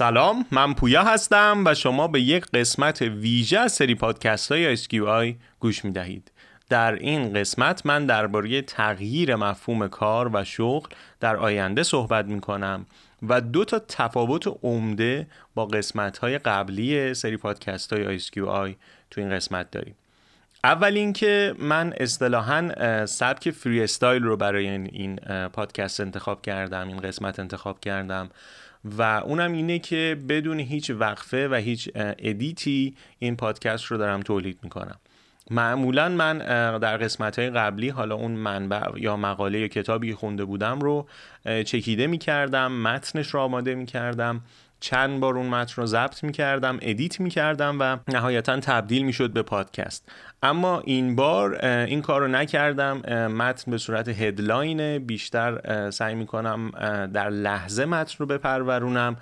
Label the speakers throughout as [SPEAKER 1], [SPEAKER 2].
[SPEAKER 1] سلام من پویا هستم و شما به یک قسمت ویژه سری پادکست های SQI گوش می دهید. در این قسمت من درباره تغییر مفهوم کار و شغل در آینده صحبت می کنم و دو تا تفاوت عمده با قسمت های قبلی سری پادکست های SQI تو این قسمت داریم اول اینکه من اصطلاحا سبک فری استایل رو برای این پادکست انتخاب کردم این قسمت انتخاب کردم و اونم اینه که بدون هیچ وقفه و هیچ edit ی این پادکست رو دارم تولید می‌کنم. معمولا من در قسمت های قبلی حالا اون منبع یا مقاله یا کتابی خونده بودم رو چکیده می‌کردم متنش رو آماده می‌کردم. چند بار اون متن رو ضبط می‌کردم edit می‌کردم و نهایتا تبدیل می‌شد به پادکست. اما این بار این کار رو نکردم متن به صورت هدلاین بیشتر سعی می‌کنم در لحظه متن رو بپرورونم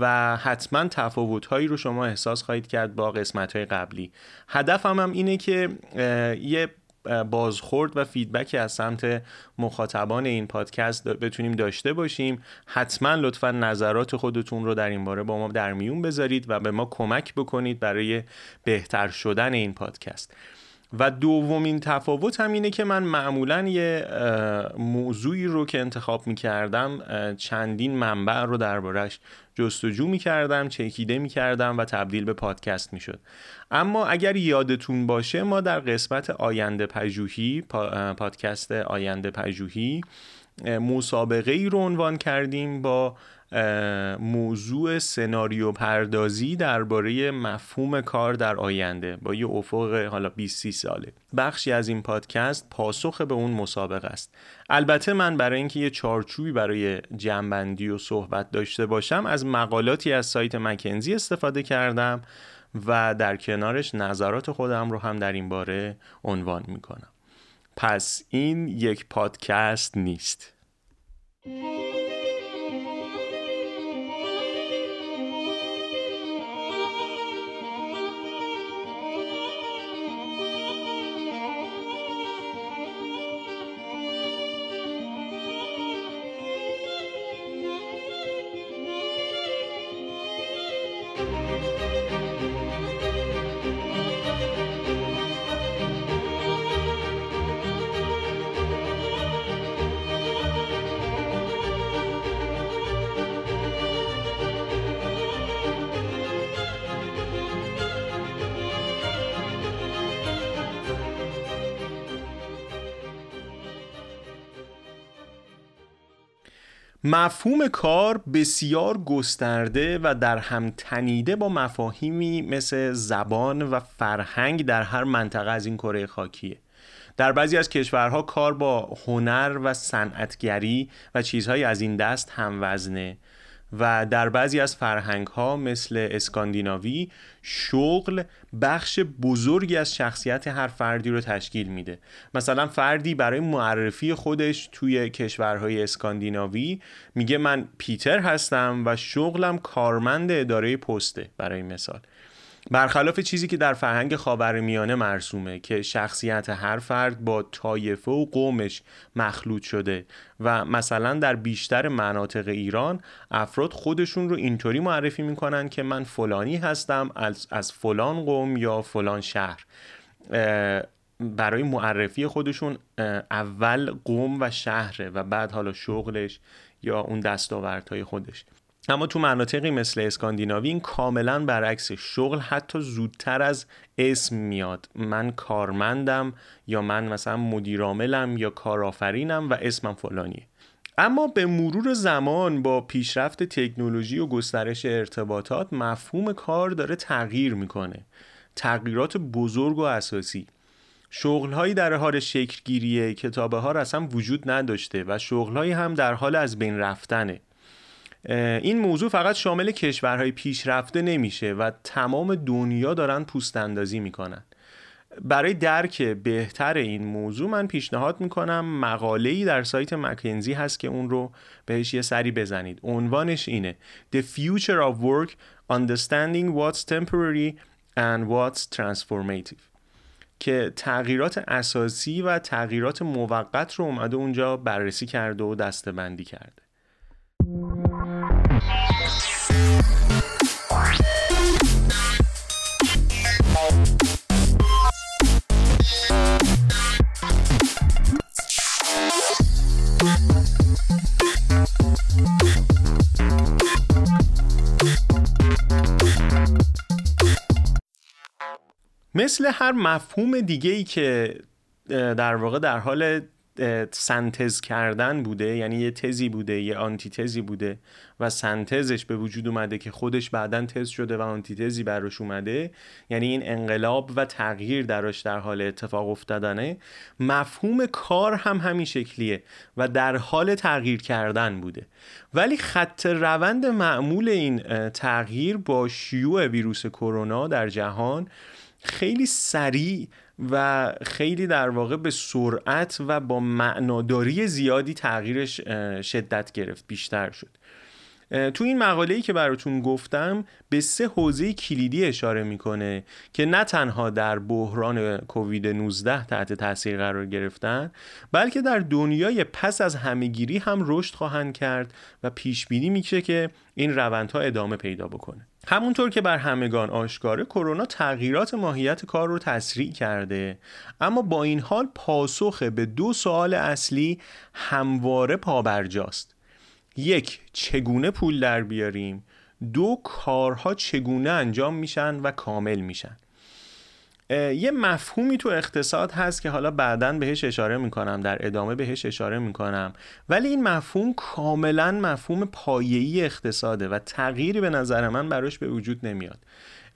[SPEAKER 1] و حتما تفاوت هایی رو شما احساس خواهید کرد با قسمت های قبلی. هدفم هم اینه که یه بازخورد و فیدبکی از سمت مخاطبان این پادکست بتونیم داشته باشیم. حتما لطفا نظرات خودتون رو در این باره با ما در میون بذارید و به ما کمک بکنید برای بهتر شدن این پادکست. و دومین تفاوت هم اینه که من معمولا یه موضوعی رو که انتخاب می کردم چندین منبع رو دربارش جستجو می کردم چکیده می کردم و تبدیل به پادکست می شد اما اگر یادتون باشه ما در قسمت آینده پژوهی پادکست آینده پژوهی مسابقه ای رو عنوان کردیم با موضوع سناریو پردازی درباره مفهوم کار در آینده با یه افق حالا 20 ساله. بخشی از این پادکست پاسخ به اون مسابقه است. البته من برای اینکه یه چارچوبی برای جنبندی و صحبت داشته باشم از مقالاتی از سایت مکنزی استفاده کردم. و در کنارش نظرات خودم رو هم در این باره عنوان می‌کنم. پس این یک پادکست نیست. مفهوم کار بسیار گسترده و در هم تنیده با مفاهیمی مثل زبان و فرهنگ در هر منطقه از این کره خاکیه. در بعضی از کشورها کار با هنر و صنعتگری و چیزهایی از این دست هم وزنه. و در بعضی از فرهنگ ها مثل اسکاندیناوی شغل بخش بزرگی از شخصیت هر فردی رو تشکیل میده. مثلا فردی برای معرفی خودش توی کشورهای اسکاندیناوی میگه من پیتر هستم و شغلم کارمند اداره پسته برای مثال. برخلاف چیزی که در فرهنگ خاورمیانه مرسومه که شخصیت هر فرد با طایفه و قومش مخلوط شده و مثلا در بیشتر مناطق ایران افراد خودشون رو اینطوری معرفی می‌کنن که من فلانی هستم از, از فلان قوم یا فلان شهر. برای معرفی خودشون اول قوم و شهره و بعد حالا شغلش یا اون دستاوردهای خودش. اما تو مناطقی مثل اسکاندیناوی این کاملا برعکس شغل حتی زودتر از اسم میاد. من کارمندم یا من مثلا مدیراملم یا کارآفرینم و اسمم فلانیه. اما به مرور زمان با پیشرفت تکنولوژی و گسترش ارتباطات مفهوم کار داره تغییر می‌کنه. تغییرات بزرگ و اساسی. شغلهایی در حال شکلگیریه کتابه ها اصلا وجود نداشته و شغلهایی هم در حال از بین رفتنه. این موضوع فقط شامل کشورهای پیشرفته نمیشه و تمام دنیا دارن پوست اندازی می‌کنن. برای درک بهتر این موضوع من پیشنهاد می‌کنم مقاله‌ای در سایت مکنزی هست که اون رو بهش یه سری بزنید. عنوانش اینه The Future of Work Understanding What's Temporary and What's Transformative. که تغییرات اساسی و تغییرات موقت رو اومده اونجا بررسی کرده و دستبندی کرده. مثل هر مفهوم دیگه ای که در واقع در حال سنتز کردن بوده یعنی یه تزی بوده یه آنتیتزی بوده و سنتزش به وجود اومده که خودش بعدا تز شده و آنتیتزی براش اومده یعنی این انقلاب و تغییر دراش در حال اتفاق افتادنه مفهوم کار هم همین شکلیه و در حال تغییر کردن بوده. ولی خط روند معمول این تغییر با شیوع ویروس کرونا در جهان خیلی سریع و خیلی در واقع به سرعت و با معناداری زیادی تغییرش شدت گرفت بیشتر شد. تو این مقاله ای که براتون گفتم به سه حوزه کلیدی اشاره می‌کنه که نه تنها در بحران کووید 19 تحت تاثیر قرار گرفتن بلکه در دنیای پس از همهگیری هم رشد خواهند کرد و پیش بینی میشه که این روندها ادامه پیدا بکنه. همونطور که بر همگان آشکاره کرونا تغییرات ماهیت کار رو تسریع کرده. اما با این حال پاسخ به دو سوال اصلی همواره پابرجاست. یک چگونه پول در بیاریم؟ دو کارها چگونه انجام میشن و کامل میشن؟ یه مفهومی تو اقتصاد هست که حالا بعدا بهش اشاره می‌کنم در ادامه بهش اشاره می‌کنم. ولی این مفهوم کاملا مفهوم پایه‌ای اقتصاده و تغییری به نظر من براش به وجود نمیاد.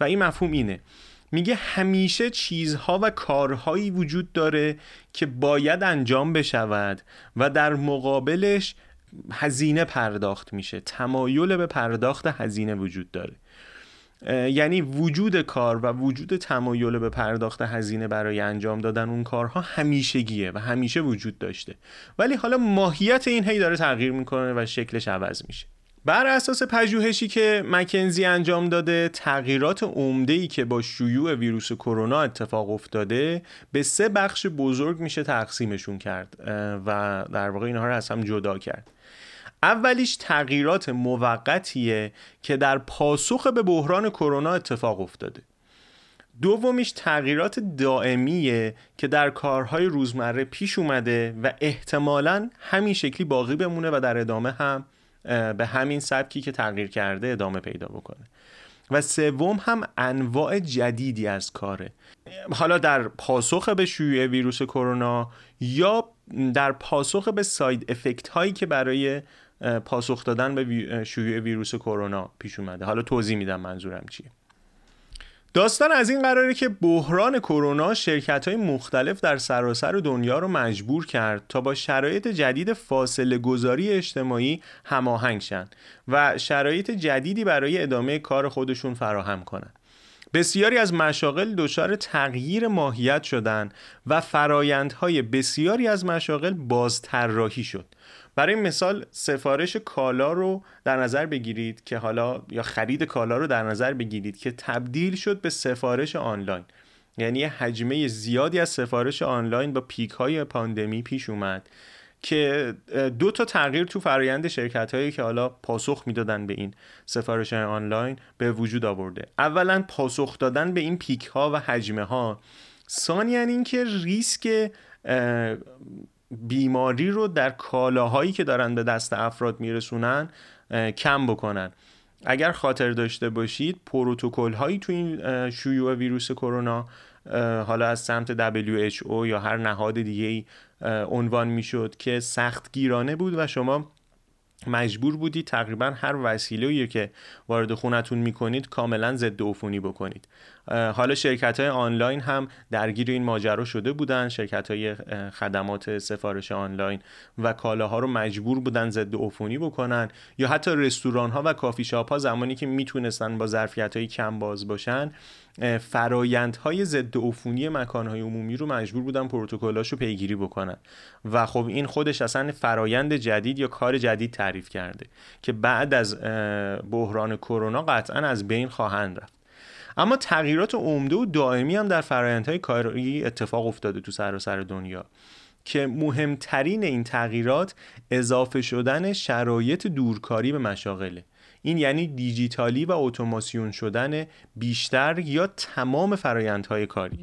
[SPEAKER 1] و این مفهوم اینه. میگه همیشه چیزها و کارهایی وجود داره که باید انجام بشود و در مقابلش هزینه پرداخت میشه. تمایل به پرداخت هزینه وجود داره. یعنی وجود کار و وجود تمایل به پرداخت هزینه برای انجام دادن اون کارها همیشگیه و همیشه وجود داشته. ولی حالا ماهیت این هی داره تغییر می‌کنه و شکلش عوض میشه. بر اساس پژوهشی که مکنزی انجام داده تغییرات عمده ای که با شیوع ویروس کرونا اتفاق افتاده به سه بخش بزرگ میشه تقسیمشون کرد و در واقع اینها رو از هم جدا کرد. اولیش تغییرات موقتیه که در پاسخ به بحران کرونا اتفاق افتاده. دومیش تغییرات دائمیه که در کارهای روزمره پیش اومده و احتمالا همین شکلی باقی بمونه و در ادامه هم به همین سبکی که تغییر کرده ادامه پیدا بکنه. و سوم هم انواع جدیدی از کاره. حالا در پاسخ به شیوع ویروس کرونا یا در پاسخ به ساید افکت هایی که برای پاسخ دادن به شیوع ویروس کرونا پیش اومده. حالا توضیح میدم منظورم چیه. داستان از این قراره که بحران کرونا شرکت های مختلف در سراسر دنیا رو مجبور کرد تا با شرایط جدید فاصله گذاری اجتماعی هماهنگ شن و شرایط جدیدی برای ادامه کار خودشون فراهم کنند. بسیاری از مشاغل دچار تغییر ماهیت شدند و فرایندهای بسیاری از مشاغل بازطراحی شد. برای مثال سفارش کالا رو در نظر بگیرید که حالا یا خرید کالا رو در نظر بگیرید که تبدیل شد به سفارش آنلاین. یعنی حجمه زیادی از سفارش آنلاین با پیک های پاندمی پیش اومد که دو تا تغییر تو فرایند شرکت هایی که حالا پاسخ می‌دادن به این سفارش آنلاین به وجود آورده. اولا پاسخ دادن به این پیک ها و حجمه ها ثانیا اینکه ریسک بیماری رو در کالاهایی که دارن به دست افراد میرسونن کم بکنن. اگر خاطر داشته باشید پروتکل هایی تو این شیوع ویروس کرونا حالا از سمت WHO یا هر نهاد دیگه ای عنوان می‌شد که سخت گیرانه بود و شما مجبور بودید تقریبا هر وسیله که وارد خونتون می‌کنید کاملا ضد عفونی بکنید. حالا شرکت های آنلاین هم درگیر این ماجرا شده بودن. شرکت های خدمات سفارش آنلاین و کالاها رو مجبور بودن ضد عفونی بکنن. یا حتی رستوران ها و کافی شاپ ها زمانی که می‌تونستن با ظرفیت های کم باز باشن فرایندهای ضد عفونی مکانهای عمومی رو مجبور بودن پروتکلاش رو پیگیری بکنن. و خب این خودش اصلا فرایند جدید یا کار جدید تعریف کرده که بعد از بحران کرونا قطعا از بین خواهند رفت. اما تغییرات عمده و دائمی هم در فرایندهای کاری اتفاق افتاده تو سراسر دنیا که مهمترین این تغییرات اضافه شدن شرایط دورکاری به مشاغله. این یعنی دیجیتالی و اتوماسیون شدن بیشتر یا تمام فرایندهای کاری.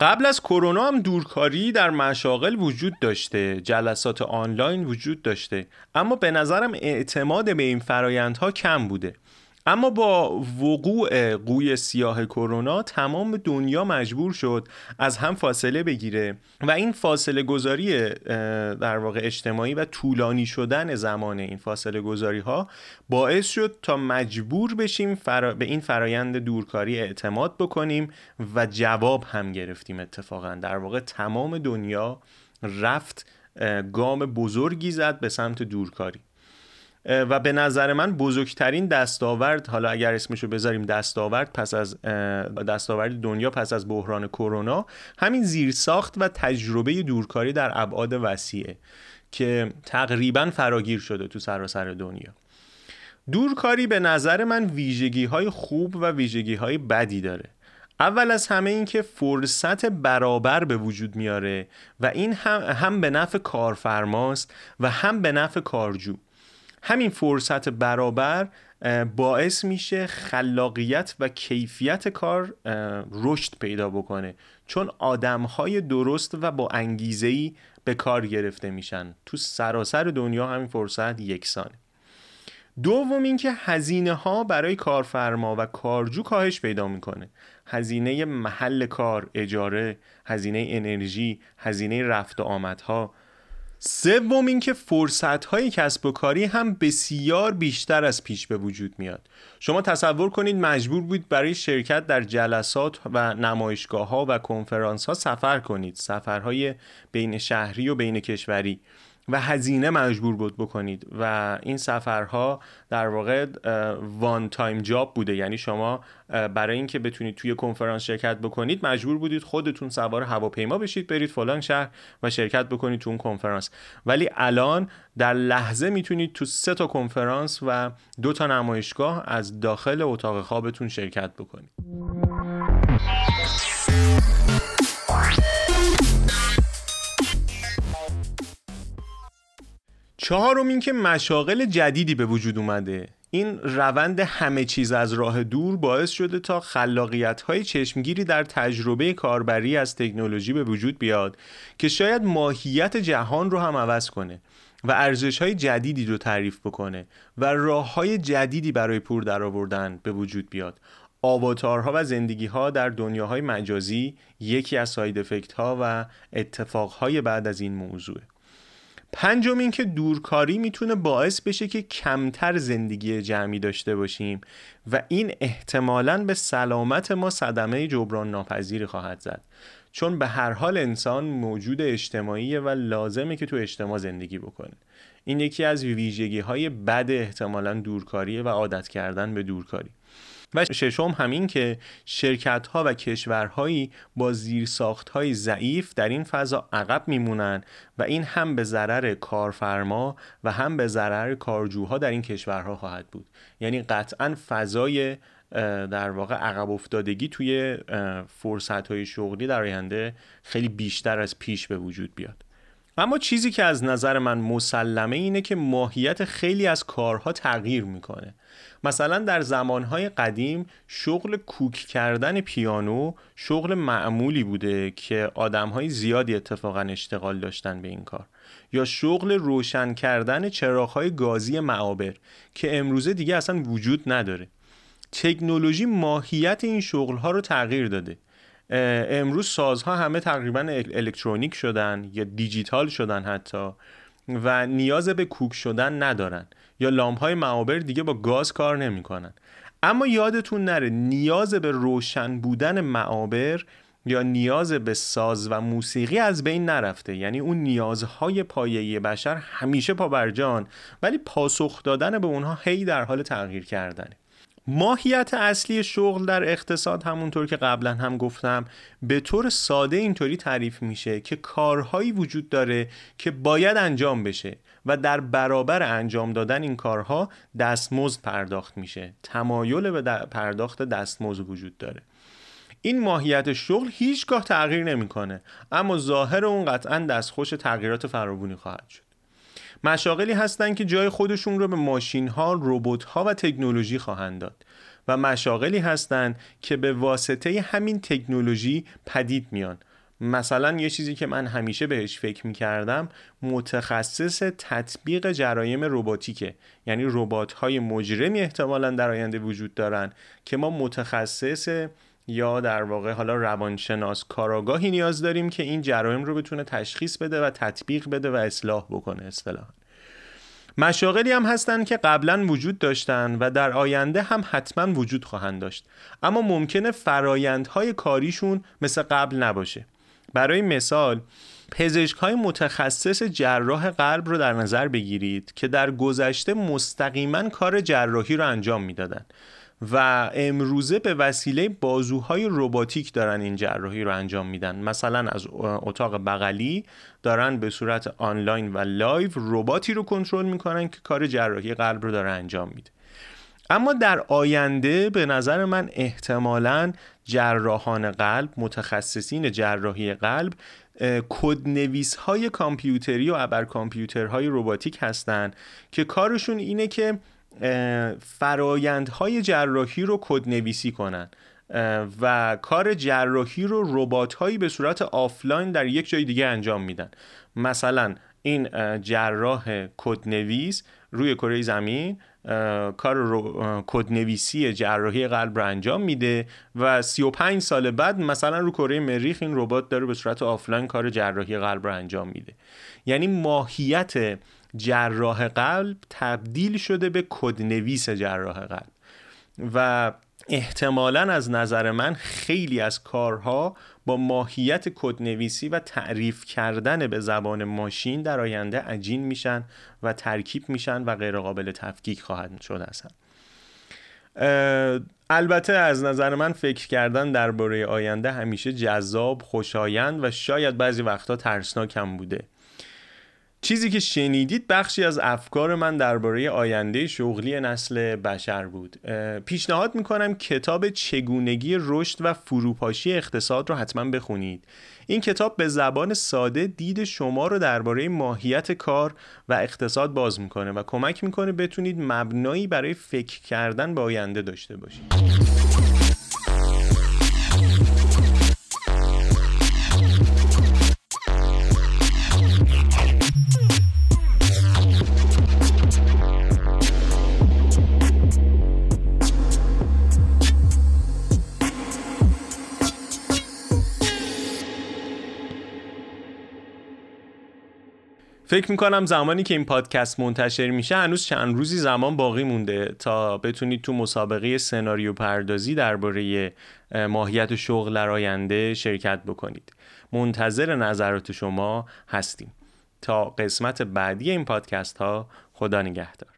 [SPEAKER 1] قبل از کرونا هم دورکاری در مشاغل وجود داشته جلسات آنلاین وجود داشته اما به نظرم اعتماد به این فرایندها کم بوده. اما با وقوع قوی سیاه کرونا تمام دنیا مجبور شد از هم فاصله بگیره و این فاصله گذاری در واقع اجتماعی و طولانی شدن زمان این فاصله گذاری ها باعث شد تا مجبور بشیم به این فرایند دورکاری اعتماد بکنیم و جواب هم گرفتیم اتفاقا. در واقع تمام دنیا رفت گام بزرگی زد به سمت دورکاری. و به نظر من بزرگترین دستاورد حالا اگر اسمشو بذاریم دستاورد پس از دستاورد دنیا پس از بحران کرونا همین زیرساخت و تجربه دورکاری در ابعاد وسیعه که تقریبا فراگیر شده تو سراسر دنیا. دورکاری به نظر من ویژگی های خوب و ویژگی های بدی داره. اول از همه این که فرصت برابر به وجود میاره و این هم, هم به نفع کارفرماست و هم به نفع کارجو. همین فرصت برابر باعث میشه خلاقیت و کیفیت کار رشد پیدا بکنه. چون آدم های درست و با انگیزه ای به کار گرفته میشن. تو سراسر دنیا همین فرصت یکسانه. دوم اینکه هزینه ها برای کارفرما و کارجو کاهش پیدا می‌کنه. هزینه محل کار اجاره هزینه انرژی هزینه رفت و آمدها سوم اینکه فرصت های کسب و کاری هم بسیار بیشتر از پیش به وجود میاد. شما تصور کنید مجبور بود برای شرکت در جلسات و نمایشگاه ها و کنفرانس ها سفر کنید. سفرهای بین شهری و بین کشوری. و هزینه مجبور بود بکنید و این سفرها در واقع one time job بوده. یعنی شما برای اینکه بتونید توی کنفرانس شرکت بکنید مجبور بودید خودتون سوار هواپیما بشید برید فلان شهر و شرکت بکنید تو اون کنفرانس. ولی الان در لحظه می‌تونید تو سه تا کنفرانس و دو تا نمایشگاه از داخل اتاق خوابتون شرکت بکنید. چهارم این که مشاغل جدیدی به وجود اومده. این روند همه چیز از راه دور باعث شده تا خلاقیت های چشمگیری در تجربه کاربری از تکنولوژی به وجود بیاد که شاید ماهیت جهان رو هم عوض کنه و ارزش های جدیدی رو تعریف بکنه و راه های جدیدی برای پور درآوردن به وجود بیاد. آواتارها و زندگی ها در دنیاهای مجازی یکی از ساید افکت ها و اتفاق های بعد از این موضوعه. پنجم اینکه دورکاری می‌تونه باعث بشه که کمتر زندگی جمعی داشته باشیم و این احتمالا به سلامت ما صدمه جبران ناپذیری خواهد زد. چون به هر حال انسان موجود اجتماعیه و لازمه که تو اجتماع زندگی بکنه. این یکی از ویژگی های بد احتمالا دورکاریه و عادت کردن به دورکاری. و ششم همین که شرکت ها و کشورهایی با زیرساخت های ضعیف در این فضا عقب میمونن و این هم به ضرر کارفرما و هم به ضرر کارجوها در این کشورها خواهد بود. یعنی قطعا فضای در واقع عقب افتادگی توی فرصت های شغلی در آینده خیلی بیشتر از پیش به وجود بیاد. اما چیزی که از نظر من مسلمه اینه که ماهیت خیلی از کارها تغییر می‌کنه. مثلا در زمانهای قدیم شغل کوک کردن پیانو شغل معمولی بوده که آدمهای زیادی اتفاقا اشتغال داشتن به این کار. یا شغل روشن کردن چراغهای گازی معابر که امروزه دیگه اصلا وجود نداره. تکنولوژی ماهیت این شغلها رو تغییر داده. امروز سازها همه تقریبا الکترونیک شدن یا دیجیتال شدن حتی و نیاز به کوک شدن ندارن. یا لامپ های معابر دیگه با گاز کار نمی‌کنن. اما یادتون نره نیاز به روشن بودن معابر یا نیاز به ساز و موسیقی از بین نرفته. یعنی اون نیازهای پایه‌ای بشر همیشه پابرجان ولی پاسخ دادن به اونها هی در حال تغییر کردنه. ماهیت اصلی شغل در اقتصاد همونطور که قبلا هم گفتم به طور ساده اینطوری تعریف میشه که کارهایی وجود داره که باید انجام بشه. و در برابر انجام دادن این کارها دستمزد پرداخت میشه. تمایل به پرداخت دستمزد وجود داره. این ماهیت شغل هیچگاه تغییر نمی‌کنه اما ظاهر اون قطعا دستخوش تغییرات فراوانی خواهد شد. مشاغلی هستند که جای خودشون رو به ماشین ها، ربات ها و تکنولوژی خواهند داد و مشاغلی هستند که به واسطه همین تکنولوژی پدید میان مثلا یه چیزی که من همیشه بهش فکر می‌کردم متخصص تطبیق جرایم رباتیکه. یعنی ربات های مجرمی احتمالا در آینده وجود دارن که ما متخصص یا در واقع حالا روانشناس کاراگاهی نیاز داریم که این جرایم رو بتونه تشخیص بده و تطبیق بده و اصلاح بکنه اصطلاحا. مشاغلی هم هستن که قبلا وجود داشتن و در آینده هم حتما وجود خواهند داشت. اما ممکنه فرایندهای کاریشون مثل قبل نباشه. برای مثال پزشک های متخصص جراح قلب رو در نظر بگیرید که در گذشته مستقیما کار جراحی رو انجام می‌دادن و امروزه به وسیله بازوهای رباتیک دارن این جراحی رو انجام میدن. مثلا از اتاق بغلی دارن به صورت آنلاین و live رباتی رو کنترل می‌کنن که کار جراحی قلب رو داره انجام میده. اما در آینده به نظر من احتمالا جراحان قلب متخصصین جراحی قلب کدنویس های کامپیوتری و ابر کامپیوترهای رباتیک هستند که کارشون اینه که فرایندهای جراحی رو کدنویسی کنن و کار جراحی رو ربات هایی به صورت آفلاین در یک جای دیگه انجام میدن. مثلا این جراح کدنویس روی کره زمین کار رو کدنویسی جراحی قلب رو انجام میده و 35 سال بعد مثلا رو کره مریخ این ربات داره به صورت آفلاین کار جراحی قلب رو انجام میده. یعنی ماهیت جراح قلب تبدیل شده به کدنویس جراح قلب. و احتمالا از نظر من خیلی از کارها با ماهیت کدنویسی و تعریف کردن به زبان ماشین در آینده عجین میشن و ترکیب میشن و غیر قابل تفکیک خواهد شد اصلا. البته از نظر من فکر کردن درباره آینده همیشه جذاب، خوشایند و شاید بعضی وقتا ترسناک هم بوده. چیزی که شنیدید بخشی از افکار من درباره آینده شغلی نسل بشر بود. پیشنهاد می‌کنم کتاب چگونگی رشد و فروپاشی اقتصاد رو حتما بخونید. این کتاب به زبان ساده دید شما رو درباره ماهیت کار و اقتصاد باز می‌کنه و کمک می‌کنه بتونید مبنایی برای فکر کردن به آینده داشته باشید. فکر می‌کنم زمانی که این پادکست منتشر میشه هنوز چند روزی زمان باقی مونده تا بتونید تو مسابقه سناریو پردازی درباره ماهیت شغل در آینده شرکت بکنید. منتظر نظرات شما هستیم. تا قسمت بعدی این پادکست ها خدا نگهدار.